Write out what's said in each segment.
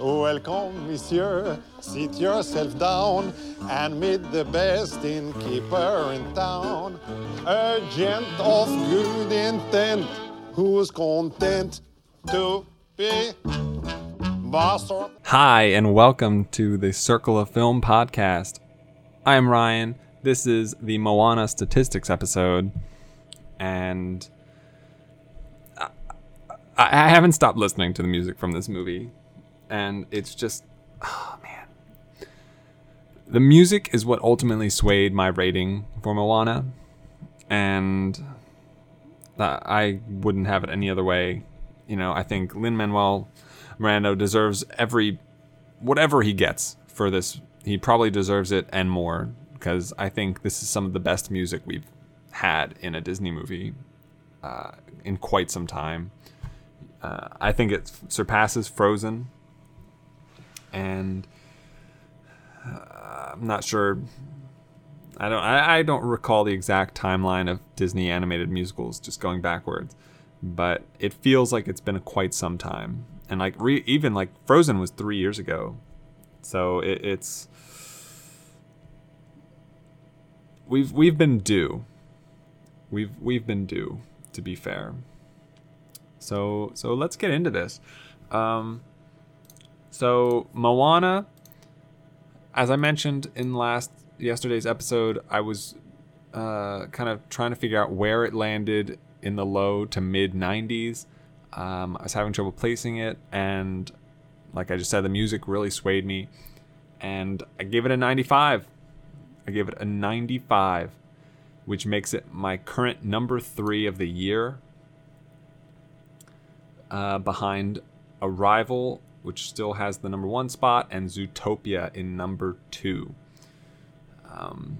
Welcome, monsieur. Sit yourself down and meet the best innkeeper in town. A gent of good intent who's content to be master. Hi, and welcome to the Circle of Film podcast. I'm Ryan. This is the Moana statistics episode, and I, I haven't stopped listening to the music from this movie, and it's just, oh man. The music is what ultimately swayed my rating for Moana, and I wouldn't have it any other way. You know, I think Lin Manuel Miranda deserves every whatever he gets for this. He probably deserves it and more because I think this is some of the best music we've had in a Disney movie uh, in quite some time. Uh, I think it surpasses Frozen, and uh, I'm not sure. I don't. I, I don't recall the exact timeline of Disney animated musicals, just going backwards, but it feels like it's been quite some time. And like re, even like Frozen was three years ago, so it, it's we've we've been due. We've we've been due, to be fair. So so let's get into this. Um, so Moana, as I mentioned in last yesterday's episode, I was uh, kind of trying to figure out where it landed in the low to mid 90s. Um, I was having trouble placing it, and like I just said, the music really swayed me, and I gave it a 95. I gave it a 95, which makes it my current number three of the year, uh, behind Arrival, which still has the number one spot, and Zootopia in number two. Um,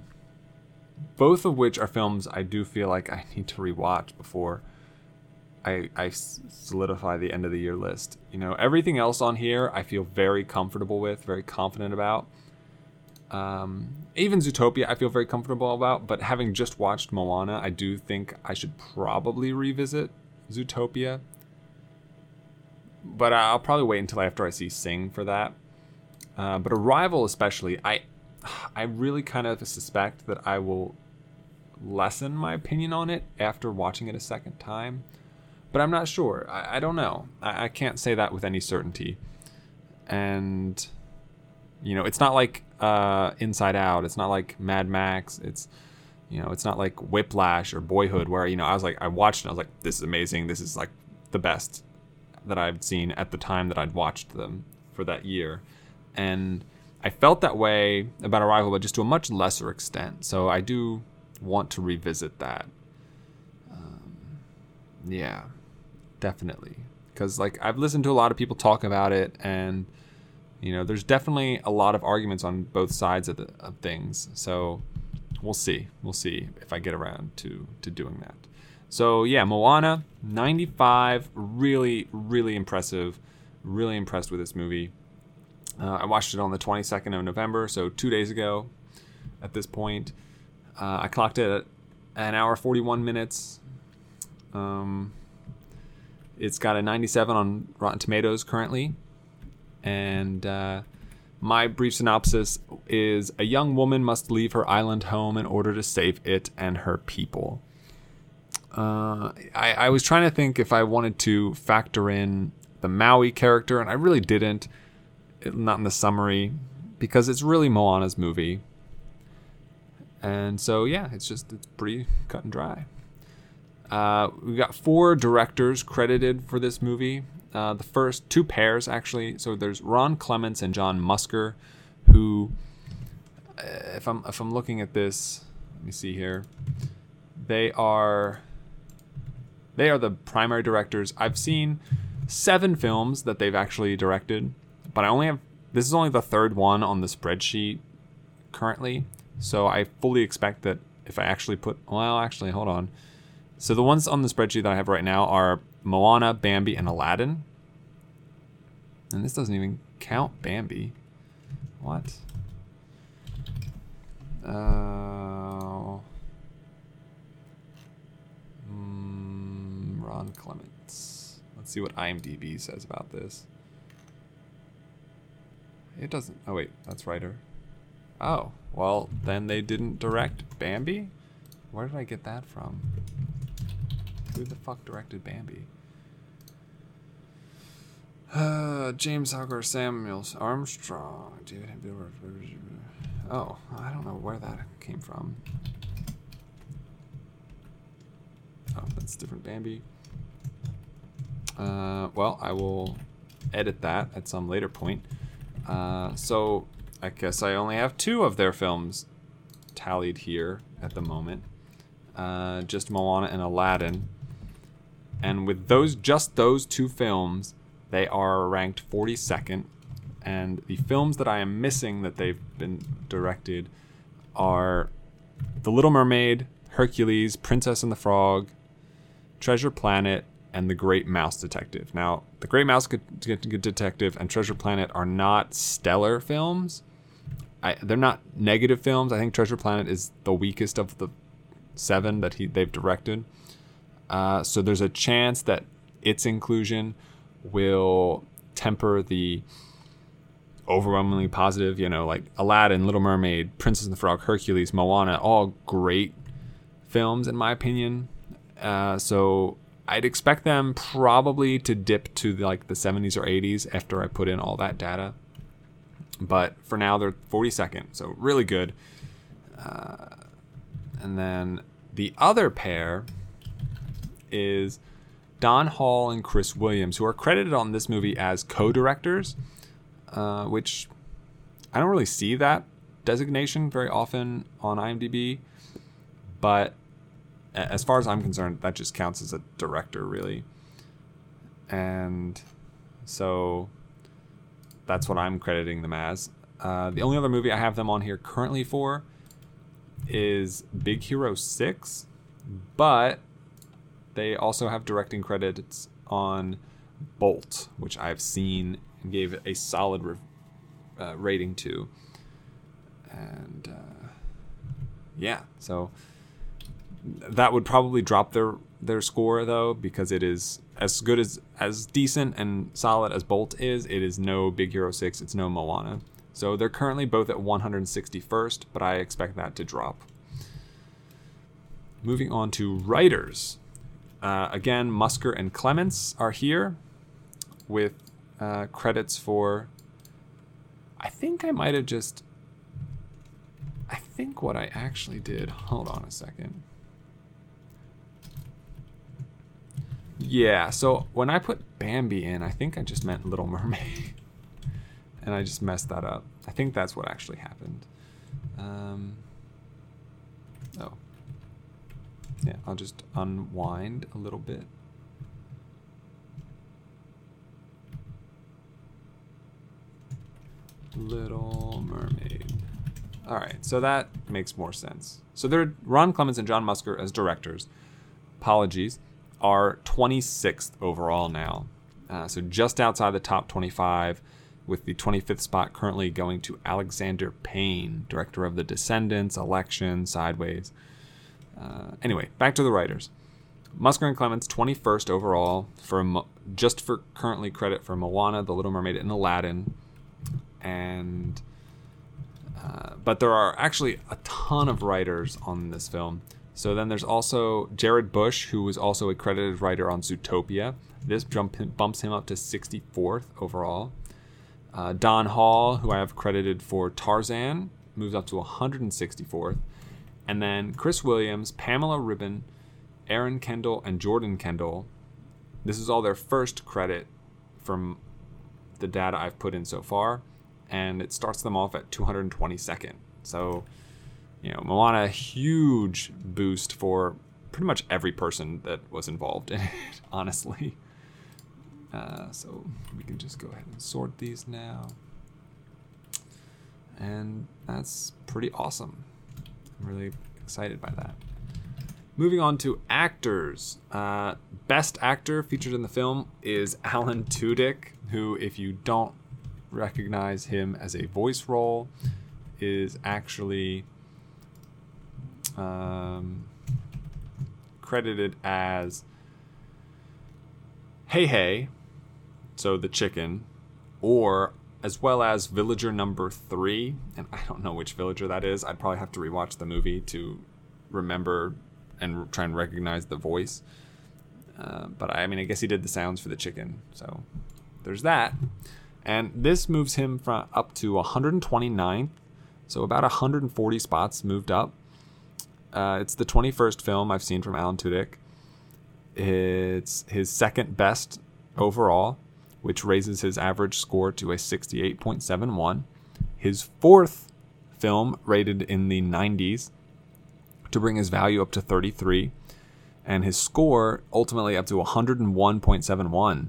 both of which are films I do feel like I need to rewatch before I, I solidify the end of the year list. You know, everything else on here I feel very comfortable with, very confident about. Um, even Zootopia, I feel very comfortable about, but having just watched Moana, I do think I should probably revisit Zootopia. But I'll probably wait until after I see Sing for that. Uh, but Arrival, especially, I, I really kind of suspect that I will lessen my opinion on it after watching it a second time. But I'm not sure. I, I don't know. I, I can't say that with any certainty. And you know, it's not like uh, Inside Out. It's not like Mad Max. It's you know, it's not like Whiplash or Boyhood, where you know I was like, I watched and I was like, this is amazing. This is like the best that I've seen at the time that I'd watched them for that year, and I felt that way about Arrival, but just to a much lesser extent. So I do want to revisit that. Um, yeah, definitely, because like I've listened to a lot of people talk about it and you know, there's definitely a lot of arguments on both sides of, the, of things. So we'll see. We'll see if I get around to to doing that. So yeah, Moana, 95, really, really impressive. Really impressed with this movie. Uh, I watched it on the 22nd of November, so two days ago. At this point, uh, I clocked it at an hour 41 minutes. Um, it's got a 97 on Rotten Tomatoes currently. And uh, my brief synopsis is a young woman must leave her island home in order to save it and her people. Uh, I, I was trying to think if I wanted to factor in the Maui character, and I really didn't. It, not in the summary, because it's really Moana's movie. And so, yeah, it's just, it's pretty cut and dry. Uh, we got four directors credited for this movie. Uh, the first two pairs, actually. So there's Ron Clements and John Musker, who, uh, if I'm if I'm looking at this, let me see here. They are they are the primary directors. I've seen seven films that they've actually directed, but I only have this is only the third one on the spreadsheet currently. So I fully expect that if I actually put well, actually, hold on. So the ones on the spreadsheet that I have right now are Moana, Bambi, and Aladdin. And this doesn't even count Bambi. What? Uh, Clements. Let's see what IMDb says about this. It doesn't. Oh wait, that's writer. Oh well, then they didn't direct Bambi. Where did I get that from? Who the fuck directed Bambi? Uh, James Algar Samuels Armstrong. David Oh, I don't know where that came from. Oh, that's different Bambi. Uh, well, I will edit that at some later point. Uh, so I guess I only have two of their films tallied here at the moment. Uh, just Moana and Aladdin. And with those, just those two films, they are ranked 42nd. And the films that I am missing that they've been directed are The Little Mermaid, Hercules, Princess and the Frog, Treasure Planet, and The Great Mouse Detective. Now, The Great Mouse Detective and Treasure Planet are not stellar films. I, they're not negative films. I think Treasure Planet is the weakest of the seven that he they've directed. Uh, so there's a chance that its inclusion will temper the overwhelmingly positive, you know, like Aladdin, Little Mermaid, Princess and the Frog, Hercules, Moana, all great films in my opinion. Uh, so I'd expect them probably to dip to like the 70s or 80s after I put in all that data. But for now, they're 42nd, so really good. Uh, and then the other pair is Don Hall and Chris Williams, who are credited on this movie as co directors, uh, which I don't really see that designation very often on IMDb. But as far as I'm concerned, that just counts as a director, really. And so that's what I'm crediting them as. Uh, the only other movie I have them on here currently for is Big Hero 6, but they also have directing credits on Bolt, which I've seen and gave a solid re- uh, rating to. And uh, yeah, so that would probably drop their their score though because it is as good as as decent and solid as Bolt is. It is no Big Hero Six. It's no Moana. So they're currently both at 161st, but I expect that to drop. Moving on to writers. Uh, again, Musker and Clements are here with uh, credits for. I think I might have just. I think what I actually did. Hold on a second. Yeah, so when I put Bambi in, I think I just meant Little Mermaid. and I just messed that up. I think that's what actually happened. Um, oh. Yeah, I'll just unwind a little bit. Little Mermaid. All right, so that makes more sense. So they're Ron Clements and John Musker as directors. Apologies are 26th overall now. Uh, so just outside the top 25, with the 25th spot currently going to Alexander Payne, director of The Descendants, Election, Sideways. Uh, anyway, back to the writers. Musker and Clements 21st overall for just for currently credit for Moana, The Little Mermaid, and Aladdin, and uh, but there are actually a ton of writers on this film. So then there's also Jared Bush, who was also a credited writer on Zootopia. This jump bumps him up to 64th overall. Uh, Don Hall, who I have credited for Tarzan, moves up to 164th. And then Chris Williams, Pamela Ribon, Aaron Kandell, and Jordan Kandell. This is all their first credit from the data I've put in so far. And it starts them off at 222nd. So you know, Moana, huge boost for pretty much every person that was involved in it, honestly. Uh, so we can just go ahead and sort these now. And that's pretty awesome. I'm really excited by that. Moving on to actors. Uh, best actor featured in the film is Alan Tudyk, who, if you don't recognize him as a voice role, is actually um, credited as Heihei, so the chicken, or as well as Villager Number Three, and I don't know which Villager that is. I'd probably have to rewatch the movie to remember and try and recognize the voice. Uh, but I mean, I guess he did the sounds for the chicken, so there's that. And this moves him from up to 129th, so about 140 spots moved up. Uh, it's the 21st film I've seen from Alan Tudyk. It's his second best overall, which raises his average score to a 68.71. His fourth film rated in the 90s to bring his value up to 33 and his score ultimately up to 101.71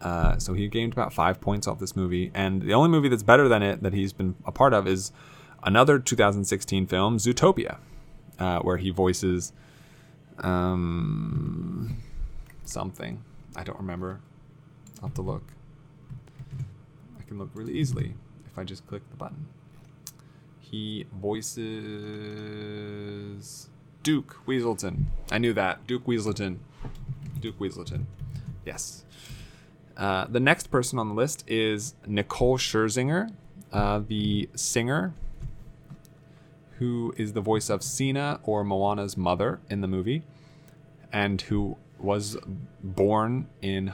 uh, so he gained about five points off this movie and the only movie that's better than it that he's been a part of is another 2016 film zootopia uh, where he voices um, something i don't remember i'll have to look i can look really easily if i just click the button he voices Duke Weaselton. I knew that. Duke Weaselton. Duke Weaselton. Yes. Uh, the next person on the list is Nicole Scherzinger, uh, the singer who is the voice of Sina or Moana's mother in the movie, and who was born in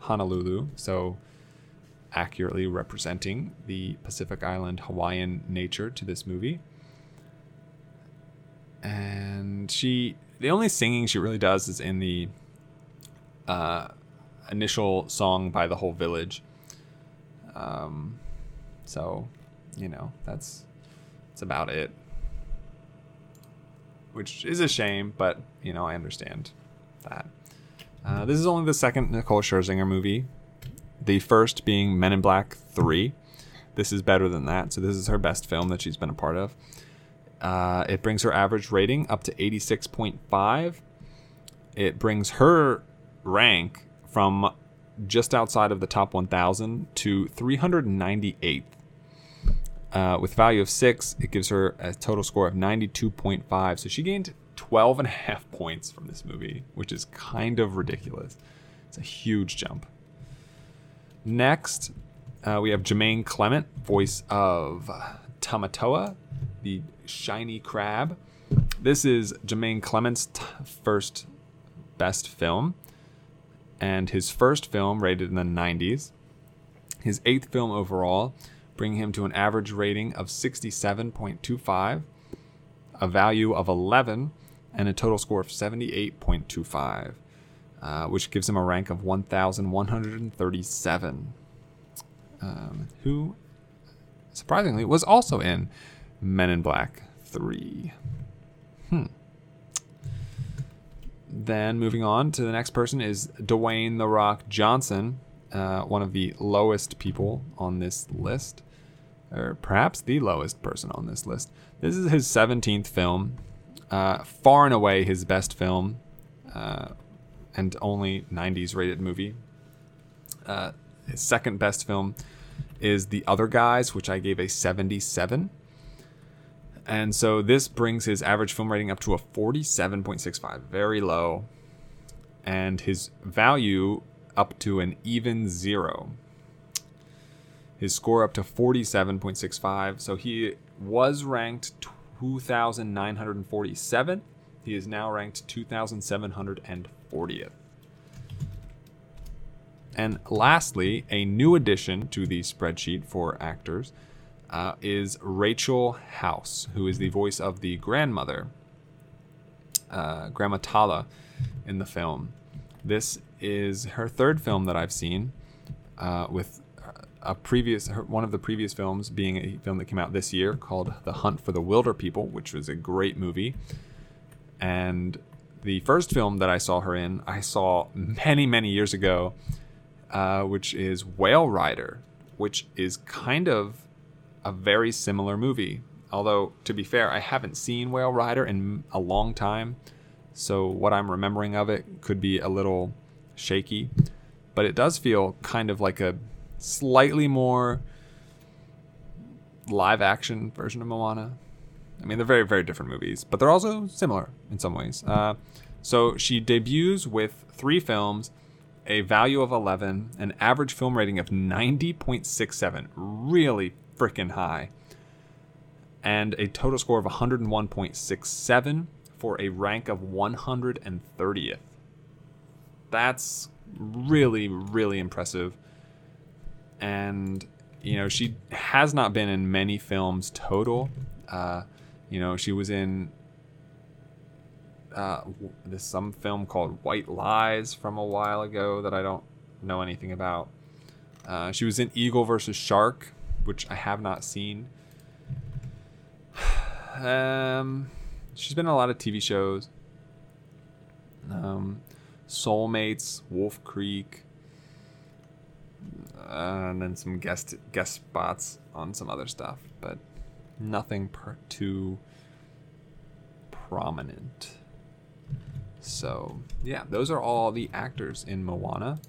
Honolulu. So accurately representing the Pacific Island Hawaiian nature to this movie. And she, the only singing she really does is in the uh, initial song by the whole village. Um, so, you know, that's that's about it. Which is a shame, but you know, I understand that. Uh, this is only the second Nicole Scherzinger movie the first being Men in Black 3. This is better than that. So, this is her best film that she's been a part of. Uh, it brings her average rating up to 86.5. It brings her rank from just outside of the top 1,000 to 398th. Uh, with value of 6, it gives her a total score of 92.5. So she gained 12 and a half points from this movie, which is kind of ridiculous. It's a huge jump. Next, uh, we have Jermaine Clement, voice of Tamatoa, the shiny crab. This is Jermaine Clement's t- first best film, and his first film rated in the 90s. His eighth film overall, bringing him to an average rating of 67.25, a value of 11, and a total score of 78.25 uh, which gives him a rank of 1,137. Um, who, surprisingly, was also in Men in Black 3. Hmm. Then moving on to the next person is Dwayne The Rock Johnson, uh, one of the lowest people on this list, or perhaps the lowest person on this list. This is his 17th film, uh, far and away his best film. Uh, and only 90s rated movie. Uh, his second best film is The Other Guys, which I gave a 77. And so this brings his average film rating up to a 47.65, very low. And his value up to an even zero. His score up to 47.65. So he was ranked 2,947. He is now ranked 2,740. 40th. And lastly, a new addition to the spreadsheet for actors uh, is Rachel House, who is the voice of the grandmother, uh, Grandma Tala, in the film. This is her third film that I've seen, uh, with a previous her, one of the previous films being a film that came out this year called The Hunt for the Wilderpeople, which was a great movie. And the first film that I saw her in, I saw many, many years ago, uh, which is Whale Rider, which is kind of a very similar movie. Although, to be fair, I haven't seen Whale Rider in a long time, so what I'm remembering of it could be a little shaky. But it does feel kind of like a slightly more live action version of Moana. I mean, they're very, very different movies, but they're also similar in some ways. Uh, so she debuts with three films a value of 11, an average film rating of 90.67, really freaking high, and a total score of 101.67 for a rank of 130th. That's really, really impressive. And, you know, she has not been in many films total. Uh, you know, she was in uh, this some film called White Lies from a while ago that I don't know anything about. Uh, she was in Eagle versus Shark, which I have not seen. um, she's been in a lot of TV shows. Um, Soulmates, Wolf Creek, uh, and then some guest guest spots on some other stuff, but nothing per- too prominent. So, yeah, those are all the actors in Moana.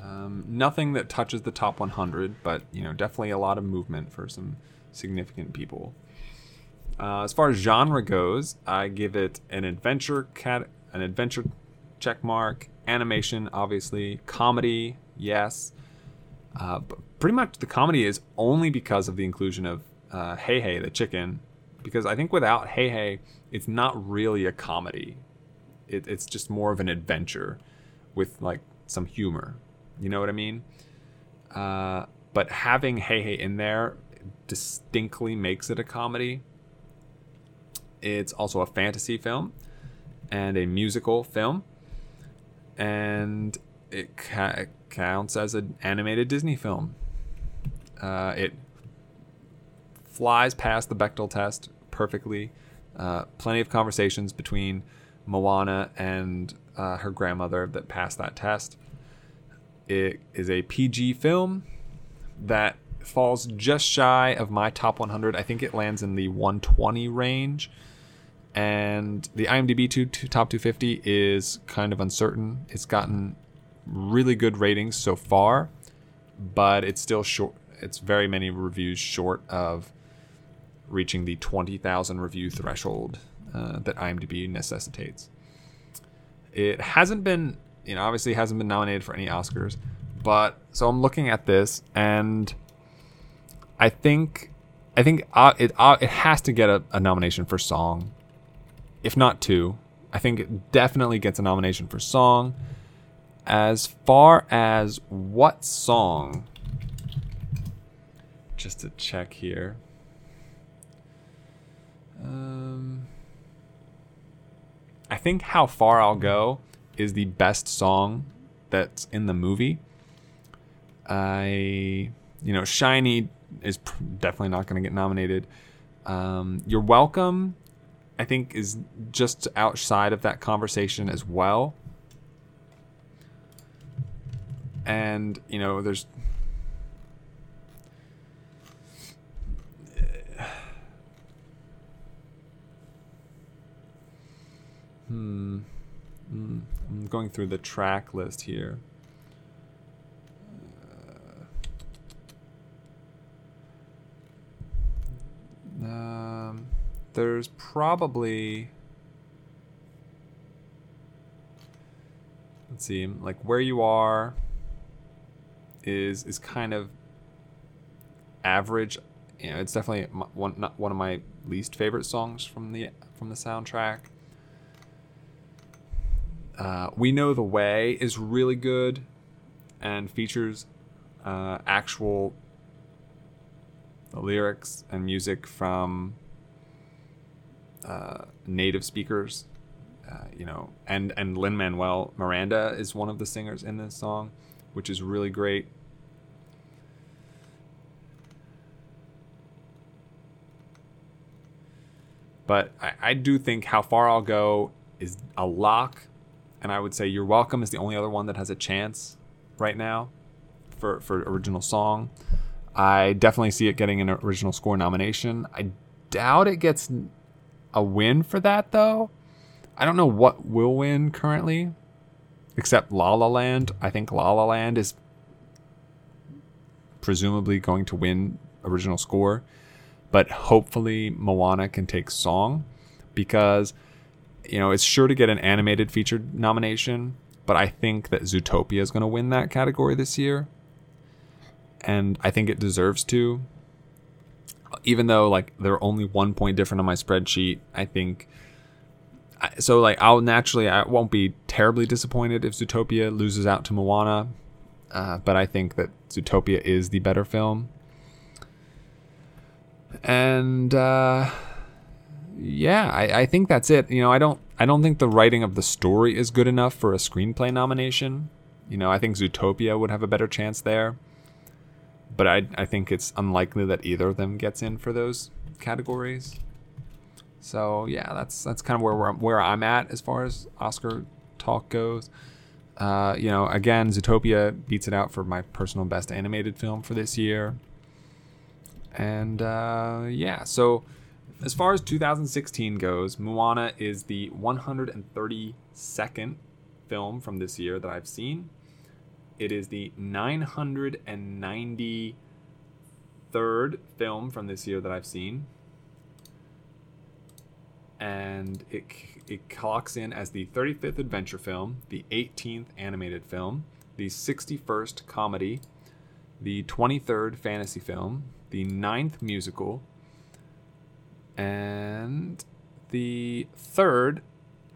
Um, nothing that touches the top 100, but you know, definitely a lot of movement for some significant people. Uh, as far as genre goes, I give it an adventure cat, an adventure check mark, animation, obviously, comedy, yes. Uh, but pretty much the comedy is only because of the inclusion of uh, Hey the chicken, because I think without Heihei, it's not really a comedy. It, it's just more of an adventure with like some humor. You know what I mean? Uh, but having Heihei in there distinctly makes it a comedy. It's also a fantasy film and a musical film, and it ca- counts as an animated Disney film. Uh, it flies past the Bechdel test perfectly. Uh, plenty of conversations between Moana and uh, her grandmother that passed that test. It is a PG film that falls just shy of my top 100. I think it lands in the 120 range. And the IMDb to, to top 250 is kind of uncertain. It's gotten really good ratings so far, but it's still short. It's very many reviews short of reaching the 20,000 review threshold uh, that IMDb necessitates. It hasn't been, you know, obviously hasn't been nominated for any Oscars, but so I'm looking at this and I think, I think uh, it uh, it has to get a, a nomination for song, if not two. I think it definitely gets a nomination for song. As far as what song, just to check here. Um, I think How Far I'll Go is the best song that's in the movie. I, you know, Shiny is definitely not going to get nominated. Um, You're Welcome, I think, is just outside of that conversation as well. And, you know, there's Hmm. Mm. I'm going through the track list here. Uh, um, there's probably. Let's see, like where you are is is kind of average. You know, it's definitely one not one of my least favorite songs from the from the soundtrack. Uh, we Know the Way is really good and features uh, actual lyrics and music from uh, native speakers. Uh, you know, and and Lin Manuel Miranda is one of the singers in this song, which is really great. But I, I do think How Far I'll Go is a lock and I would say You're Welcome is the only other one that has a chance right now for for original song. I definitely see it getting an original score nomination. I doubt it gets a win for that though. I don't know what will win currently, except La La Land. I think La La Land is presumably going to win original score, but hopefully Moana can take song because you know, it's sure to get an animated feature nomination, but I think that Zootopia is going to win that category this year. And I think it deserves to. Even though like they're only one point different on my spreadsheet, I think so like I'll naturally I won't be terribly disappointed if Zootopia loses out to Moana, uh, but I think that Zootopia is the better film. And uh, yeah, I, I think that's it. You know, I don't I don't think the writing of the story is good enough for a screenplay nomination. You know, I think Zootopia would have a better chance there. But I I think it's unlikely that either of them gets in for those categories. So yeah, that's that's kind of where where I'm at as far as Oscar talk goes. Uh, you know, again, Zootopia beats it out for my personal best animated film for this year. And uh, yeah, so as far as 2016 goes, Moana is the 132nd film from this year that I've seen. It is the 993rd film from this year that I've seen. And it, it clocks in as the 35th adventure film, the 18th animated film, the 61st comedy, the 23rd fantasy film, the 9th musical, and the third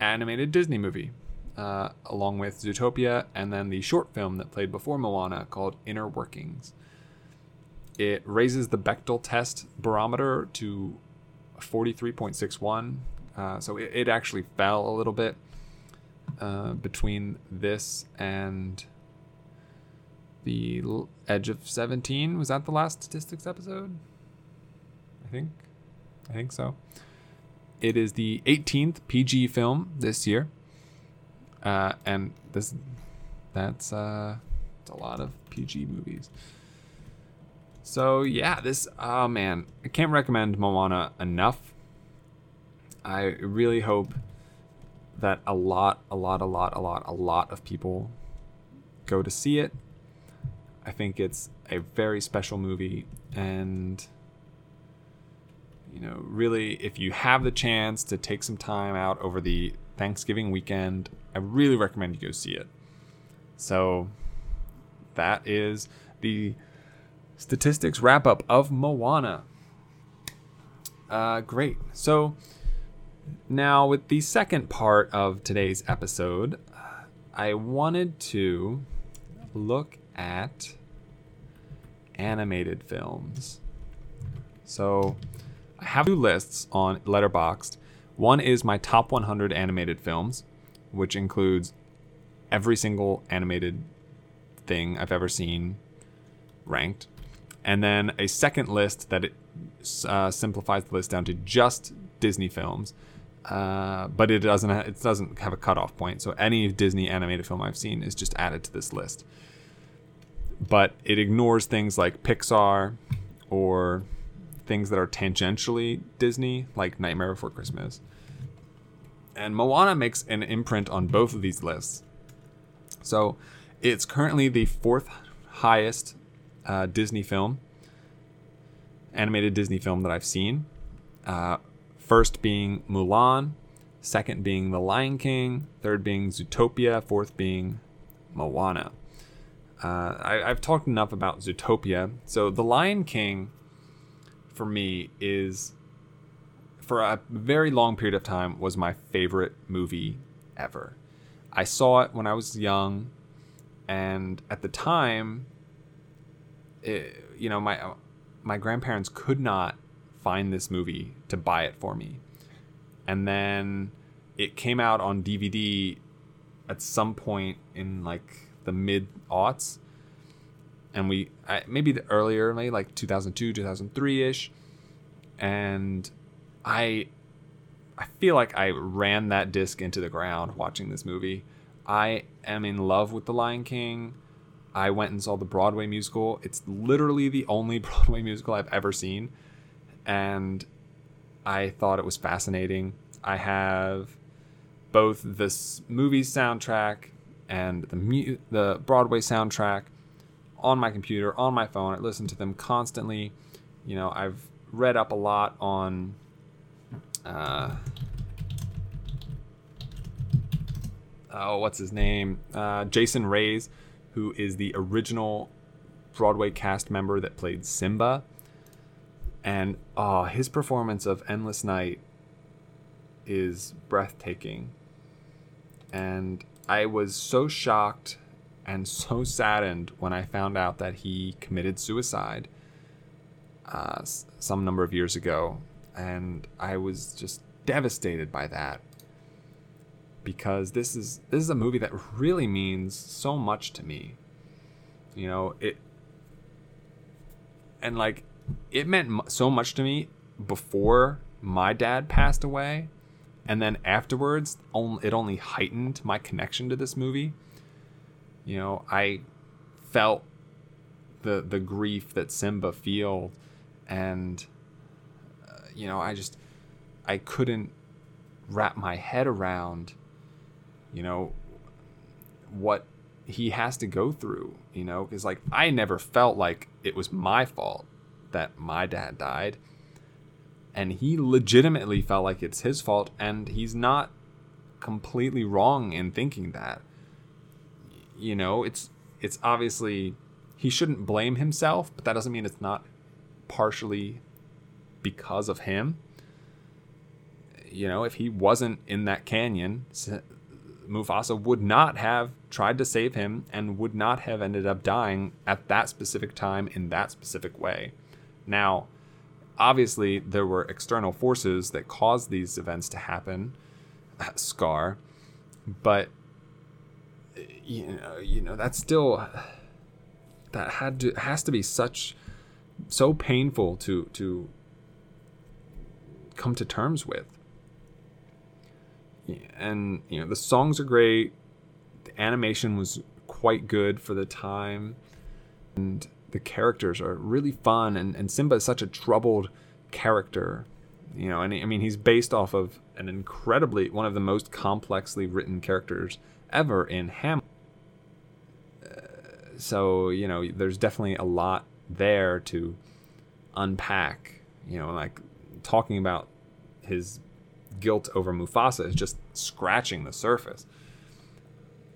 animated Disney movie, uh, along with Zootopia, and then the short film that played before Moana called Inner Workings. It raises the Bechdel test barometer to 43.61, uh, so it, it, actually fell a little bit uh, between this and the Edge of 17. Was that the last statistics episode? I think. I think so. It is the 18th PG film this year, uh, and this that's uh, a lot of PG movies. So yeah, this oh man, I can't recommend Moana enough. I really hope that a lot, a lot, a lot, a lot, a lot of people go to see it. I think it's a very special movie and you know, really, if you have the chance to take some time out over the Thanksgiving weekend, I really recommend you go see it. So, that is the statistics wrap up of Moana. Uh, great. So, now with the second part of today's episode, I wanted to look at animated films. So, I have two lists on Letterboxd. One is my top 100 animated films, which includes every single animated thing I've ever seen ranked. And then a second list that it, uh, simplifies the list down to just Disney films. Uh, but it doesn't ha- it doesn't have a cutoff point. So any Disney animated film I've seen is just added to this list. But it ignores things like Pixar or things that are tangentially Disney, like Nightmare Before Christmas. And Moana makes an imprint on both of these lists. So it's currently the fourth highest uh, Disney film, animated Disney film that I've seen. Uh, first being Mulan, second being The Lion King, third being Zootopia, fourth being Moana. Uh, I, have talked enough about Zootopia. So The Lion King for me is for a very long period of time was my favorite movie ever. I saw it when I was young, and at the time, it, you know, my my grandparents could not find this movie to buy it for me, and then it came out on DVD at some point in like the mid aughts, and we I, maybe the earlier, maybe like 2002, 2003 ish, and I I feel like I ran that disc into the ground watching this movie. I am in love with The Lion King. I went and saw the Broadway musical. It's literally the only Broadway musical I've ever seen, and I thought it was fascinating. I have both this movie soundtrack and the mu- the Broadway soundtrack on my computer, on my phone. I listen to them constantly. You know, I've read up a lot on uh, oh, what's his name? Uh, Jason Raize, who is the original Broadway cast member that played Simba. And oh, his performance of Endless Night is breathtaking. And I was so shocked and so saddened when I found out that he committed suicide uh, some number of years ago. And I was just devastated by that because this is this is a movie that really means so much to me. You know, it and like it meant so much to me before my dad passed away and then afterwards it only heightened my connection to this movie you know i felt the the grief that simba feel and uh, you know i just i couldn't wrap my head around you know what he has to go through you know because like i never felt like it was my fault that my dad died. And he legitimately felt like it's his fault and he's not completely wrong in thinking that you know it's it's obviously he shouldn't blame himself but that doesn't mean it's not partially because of him. You know if he wasn't in that canyon Mufasa would not have tried to save him and would not have ended up dying at that specific time in that specific way. Now obviously there were external forces that caused these events to happen uh, scar but you know you know that's still that had to has to be such so painful to to come to terms with. And you know the songs are great. The animation was quite good for the time. And the characters are really fun, and, and Simba is such a troubled character, you know. And I mean, he's based off of an incredibly one of the most complexly written characters ever in Hamlet. Uh, so you know, there's definitely a lot there to unpack. You know, like talking about his guilt over Mufasa is just scratching the surface.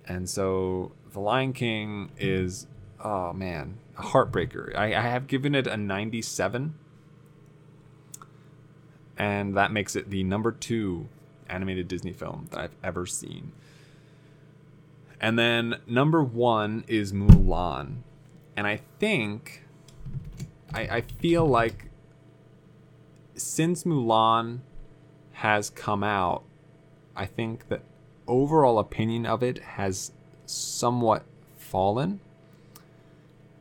And so The Lion King is, oh man, a heartbreaker. I, I have given it a 97, and that makes it the number two animated Disney film that I've ever seen. And then number one is Mulan. And I think, I, I feel like since Mulan has come out, I think that overall opinion of it has somewhat fallen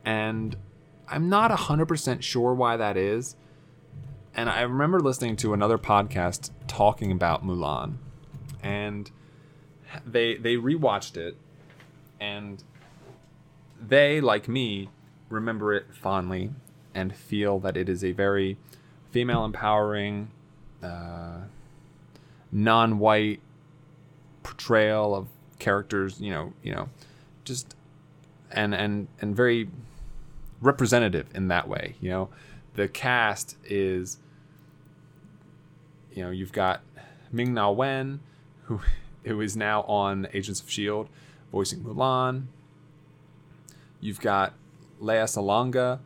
and I'm not 100% sure why that is. And I remember listening to another podcast talking about Mulan, and they they rewatched it, and they, like me, remember it fondly and feel that it is a very female empowering, uh, non-white portrayal of characters. You know, you know, just and and and very representative in that way. You know, the cast is, you know, you've got Ming Na Wen, who who is now on Agents of Shield, voicing Mulan. You've got Lea Salonga,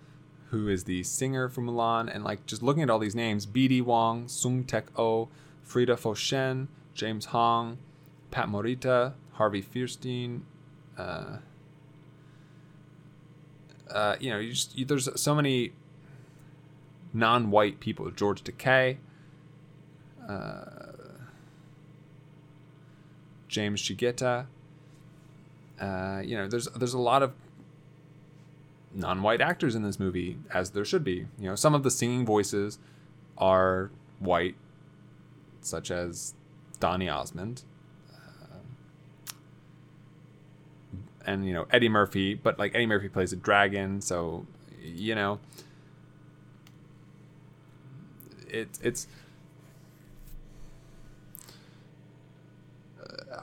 who is the singer for Mulan, and like just looking at all these names: BD Wong, Sung Tek O, Freda Foh Shen, James Hong, Pat Morita, Harvey Fierstein. Uh, uh, you know, you just you, there's so many non-white people. George Takei, uh, James Shigeta. Uh, you know, there's there's a lot of non-white actors in this movie, as there should be. You know, some of the singing voices are white, such as Donny Osmond. and you know Eddie Murphy, but like Eddie Murphy plays a dragon, so you know it, it's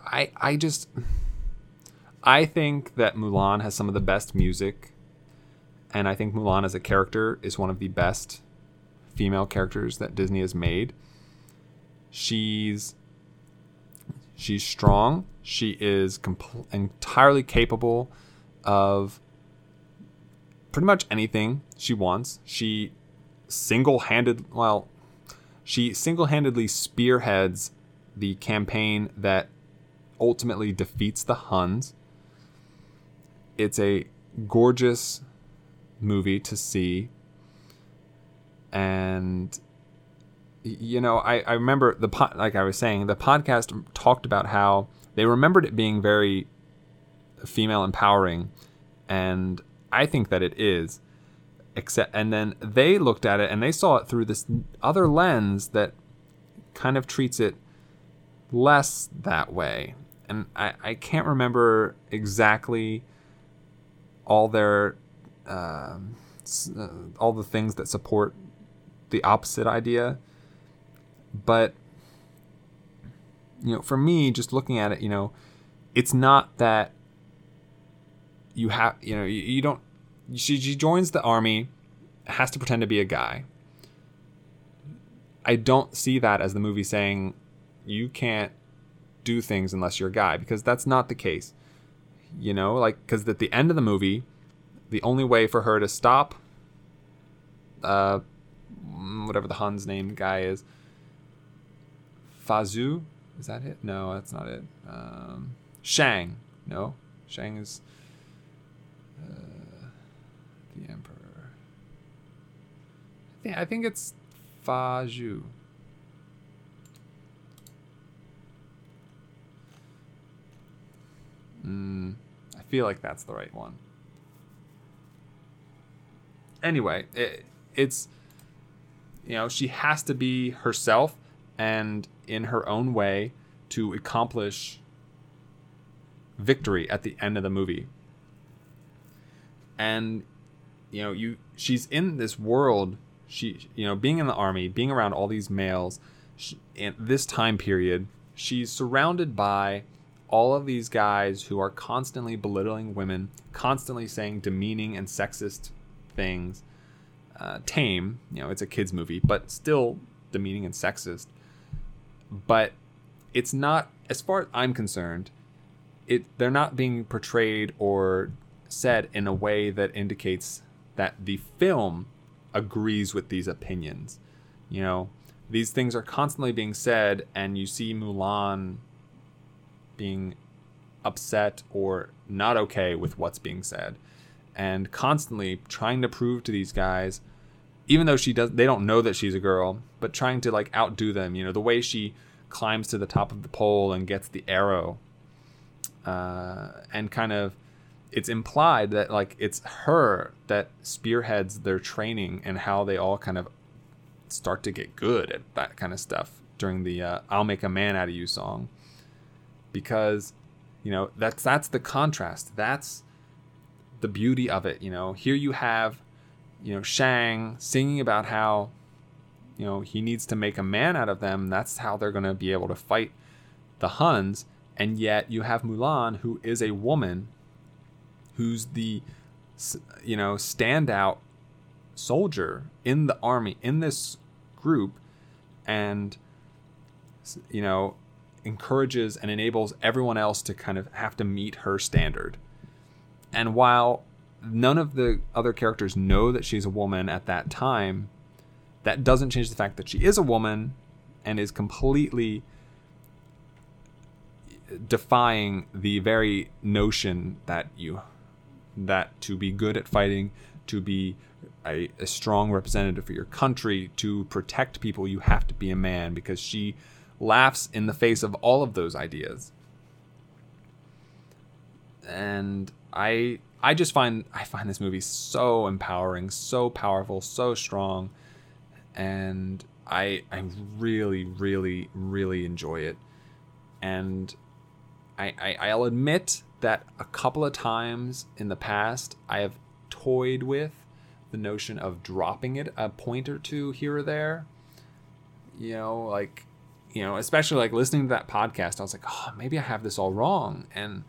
I I just I think that Mulan has some of the best music and I think Mulan as a character is one of the best female characters that Disney has made. She's she's strong, She is compl- entirely capable of pretty much anything she wants. She single-handed, well, she single-handedly spearheads the campaign that ultimately defeats the Huns. It's a gorgeous movie to see. And you know, I, I remember the po- like I was saying, the podcast talked about how they remembered it being very female empowering, and I think that it is. Except, and then they looked at it and they saw it through this other lens that kind of treats it less that way. And I, I can't remember exactly all their um, uh, all the things that support the opposite idea. But you know for me just looking at it you know it's not that you have you know you, you don't she, she joins the army has to pretend to be a guy. I don't see that as the movie saying you can't do things unless you're a guy because that's not the case you know like because at the end of the movie the only way for her to stop uh whatever the Hun's name guy is Fazu is that it? No that's not it. Um, Shang no Shang is uh, the emperor. I think, I think it's Faju mm, I feel like that's the right one anyway, it, it's you know she has to be herself and in her own way to accomplish victory at the end of the movie. And you know, you she's in this world. She you know, being in the army, being around all these males, she, in this time period, she's surrounded by all of these guys who are constantly belittling women, constantly saying demeaning and sexist things. Uh, tame, you know, it's a kids movie, but still demeaning and sexist. But it's not, as far as I'm concerned, it they're not being portrayed or said in a way that indicates that the film agrees with these opinions. You know, these things are constantly being said, and you see Mulan being upset or not okay with what's being said. And constantly trying to prove to these guys even though she does they don't know that she's a girl but trying to like outdo them you know the way she climbs to the top of the pole and gets the arrow uh, and kind of it's implied that like it's her that spearheads their training and how they all kind of start to get good at that kind of stuff during the uh, "I'll make a man out of you" song, because you know that's that's the contrast. That's the beauty of it. You know, here you have, you know, Shang singing about how, you know, he needs to make a man out of them. That's how they're going to be able to fight the Huns. And yet you have Mulan, who is a woman, who's the, you know, standout soldier in the army in this group, and, you know, encourages and enables everyone else to kind of have to meet her standard. And while none of the other characters know that she's a woman at that time, that doesn't change the fact that she is a woman and is completely defying the very notion that you that to be good at fighting, to be a, a, strong representative for your country, to protect people, you have to be a man because she laughs in the face of all of those ideas. And I I just find I find this movie so empowering, so powerful, so strong, and I I really really really enjoy it, and I, I I'll admit that a couple of times in the past I have toyed with the notion of dropping it a point or two here or there. You know, like you know, especially like listening to that podcast, I was like, oh, maybe I have this all wrong, and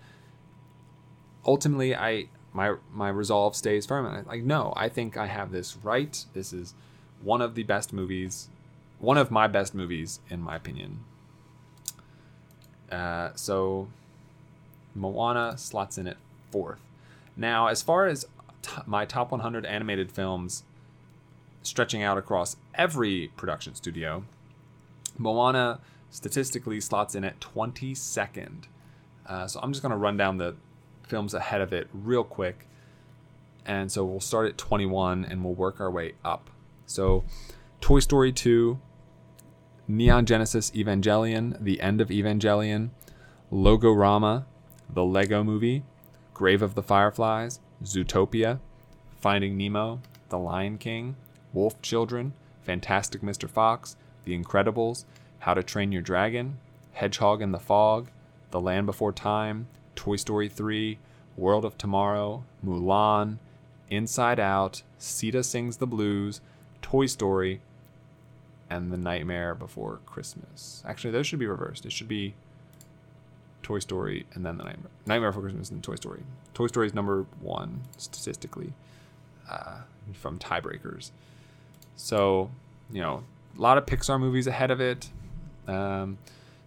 ultimately I my my resolve stays firm. And I, like no I think I have this right. This is one of the best movies one of my best movies in my opinion. Uh, so Moana slots in at fourth. Now, as far as t- my top 100 animated films stretching out across every production studio, Moana statistically slots in at 22nd. Uh, so I'm just going to run down the films ahead of it real quick. And so we'll start at 21 and we'll work our way up. So Toy Story 2, Neon Genesis Evangelion, The End of Evangelion, Logorama, The Lego Movie, Grave of the Fireflies, Zootopia, Finding Nemo, The Lion King, Wolf Children, Fantastic Mr. Fox, The Incredibles, How to Train Your Dragon, Hedgehog in the Fog, The Land Before Time, Toy Story 3, World of Tomorrow, Mulan, Inside Out, Sita Sings the Blues, Toy Story, and The Nightmare Before Christmas. Actually, those should be reversed. It should be Toy Story and then The Nightmare, Nightmare Before Christmas and Toy Story. Toy Story is number one statistically uh, from tiebreakers. So, you know, a lot of Pixar movies ahead of it. Um,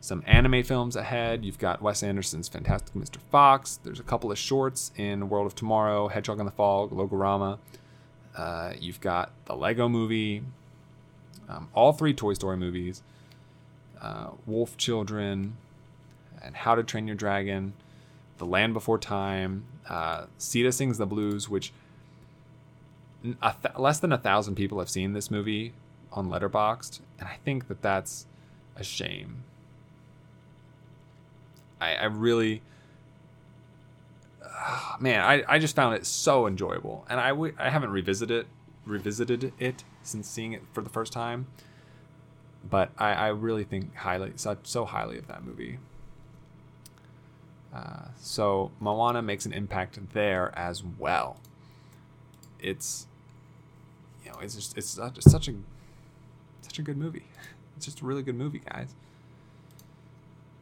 some anime films ahead. You've got Wes Anderson's Fantastic Mr. Fox. There's a couple of shorts in World of Tomorrow, Hedgehog in the Fog, Logorama. Uh, you've got the Lego movie, um, all three Toy Story movies, uh, Wolf Children, and How to Train Your Dragon, The Land Before Time, uh, Sita Sings the Blues, which th- less than a thousand people have seen this movie on Letterboxd, and I think that that's a shame. I, I really, uh, man, I, I just found it so enjoyable, and I w- I haven't revisited revisited it since seeing it for the first time, but I, I really think highly so, so highly of that movie. Uh, so Moana makes an impact there as well. It's you know it's just it's such, such a such a good movie. It's just a really good movie, guys.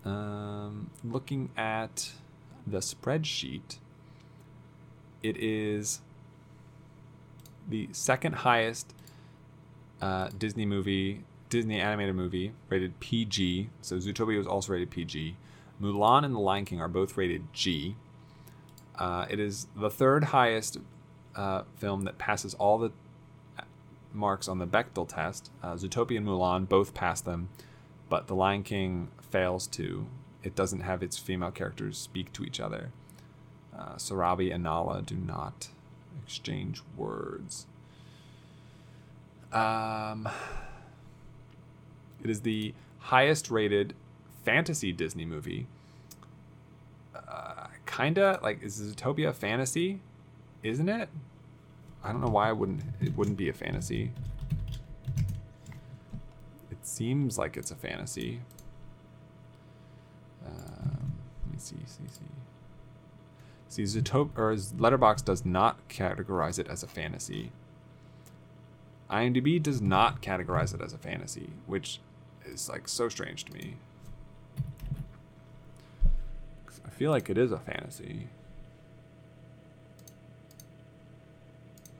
Um, looking at the spreadsheet, it is the second highest uh, Disney movie, Disney animated movie, rated PG. So Zootopia was also rated PG. Mulan and The Lion King are both rated G. Uh, it is the third highest uh, film that passes all the marks on the Bechdel test. Uh, Zootopia and Mulan both pass them, but The Lion King fails to. It doesn't have its female characters speak to each other. Uh, Sarabi and Nala do not exchange words. Um, it is the highest rated fantasy Disney movie. Uh, kinda like is Zootopia fantasy, isn't it? I don't know why it wouldn't it wouldn't be a fantasy. It seems like it's a fantasy. Um, let me see, see, see. See, Zootopia or Letterboxd does not categorize it as a fantasy. IMDb does not categorize it as a fantasy, which is like so strange to me. I feel like it is a fantasy.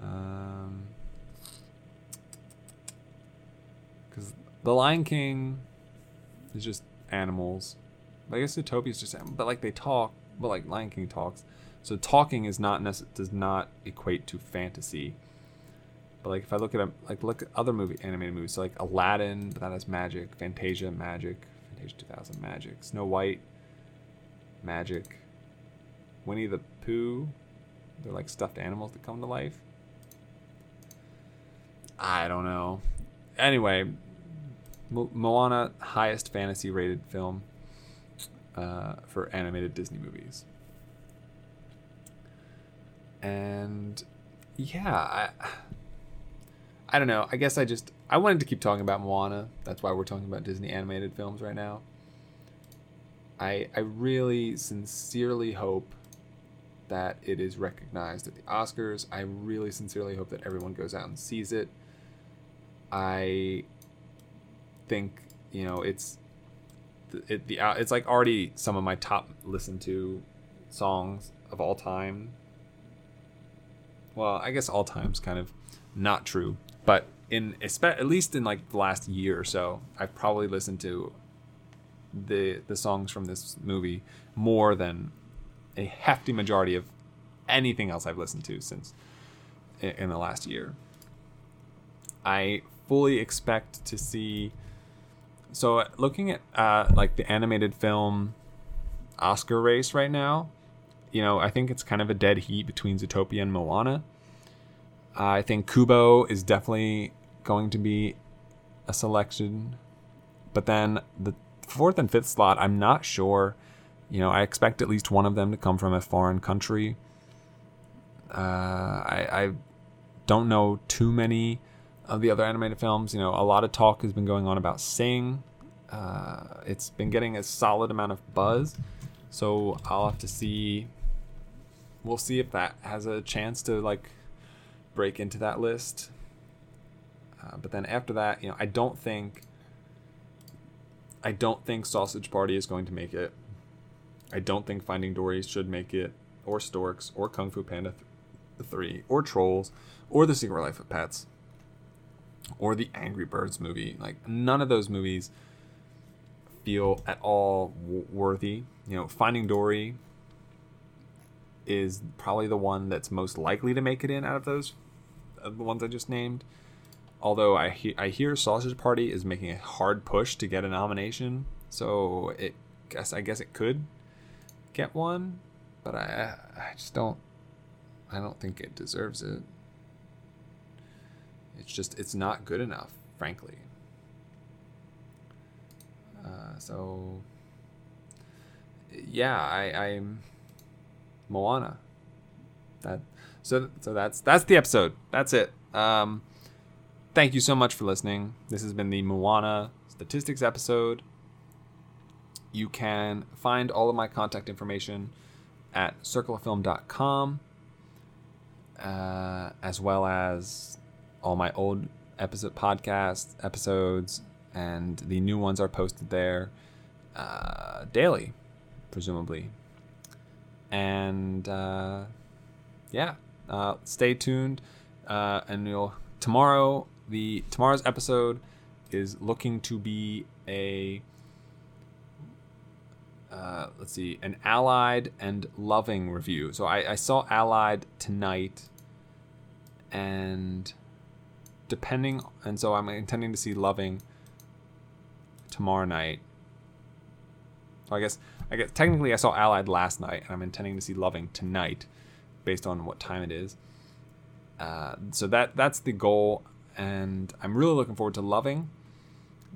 Um, because The Lion King is just animals. I guess Zootopia is just, but like they talk, but like Lion King talks. So talking is not necess- does not equate to fantasy. But like if I look at a, like look at other movie animated movies, so like Aladdin, that has magic, Fantasia, magic, Fantasia 2000, magic, Snow White, magic, Winnie the Pooh, they're like stuffed animals that come to life. I don't know. Anyway, Mo- Moana, highest fantasy rated film uh, for animated Disney movies. And yeah, I, I don't know. I guess I just I wanted to keep talking about Moana. That's why we're talking about Disney animated films right now. I I really sincerely hope that it is recognized at the Oscars. I really sincerely hope that everyone goes out and sees it. I think you know it's it the uh, it's like already some of my top listened to songs of all time. Well, I guess all time's kind of not true, but in at least in like the last year or so, I've probably listened to the the songs from this movie more than a hefty majority of anything else I've listened to since in the last year. I fully expect to see. So, looking at uh, like the animated film Oscar race right now, you know, I think it's kind of a dead heat between Zootopia and Moana. Uh, I think Kubo is definitely going to be a selection, but then the fourth and fifth slot, I'm not sure. You know, I expect at least one of them to come from a foreign country. Uh, I, I don't know too many of the other animated films. You know, a lot of talk has been going on about Sing. Uh, it's been getting a solid amount of buzz, so I'll have to see. We'll see if that has a chance to like break into that list. Uh, but then after that, you know, I don't think. I don't think Sausage Party is going to make it. I don't think Finding Dory should make it, or Storks, or Kung Fu Panda th- 3, or Trolls, or The Secret Life of Pets, or the Angry Birds movie. Like, none of those movies feel at all w- worthy. You know, Finding Dory is probably the one that's most likely to make it in out of those, of the ones I just named. Although I he- I hear Sausage Party is making a hard push to get a nomination, so it guess I guess it could get one, but I I just don't I don't think it deserves it. It's just it's not good enough, frankly. Uh, so yeah, I I'm Moana. That so so that's that's the episode. That's it. Um, thank you so much for listening. This has been the Moana statistics episode. You can find all of my contact information at circleoffilm.com, uh, as well as all my old episode podcast episodes, and the new ones are posted there uh, daily, presumably. And uh, yeah, uh, stay tuned, uh, and you'll tomorrow. The tomorrow's episode is looking to be a uh, let's see, an Allied and Loving review. So I, I saw Allied tonight, and depending, and so I'm intending to see Loving tomorrow night. So I guess, I guess technically I saw Allied last night, and I'm intending to see Loving tonight, based on what time it is. Uh, so that that's the goal, and I'm really looking forward to Loving.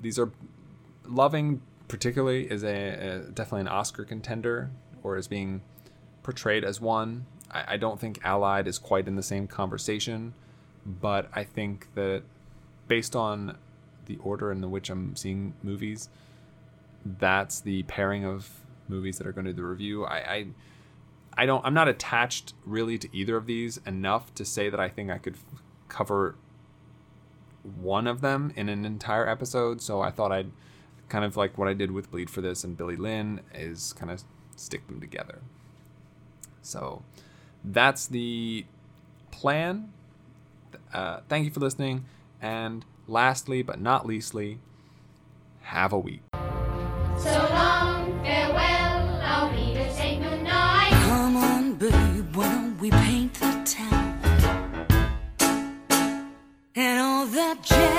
These are Loving particularly is a, a definitely an Oscar contender or is being portrayed as one. I, I don't think Allied is quite in the same conversation, but I think that based on the order in which I'm seeing movies, that's the pairing of movies that are going to the review. I, I I don't I'm not attached really to either of these enough to say that I think I could f- cover one of them in an entire episode, so I thought I'd kind of like what I did with Bleed for This and Billy Lynn is kind of stick them together. So that's the plan. Uh, thank you for listening. And lastly, but not leastly, have a week. So long, farewell, I'll be to say goodnight. Come on, babe, why don't we paint the town? And all that jazz.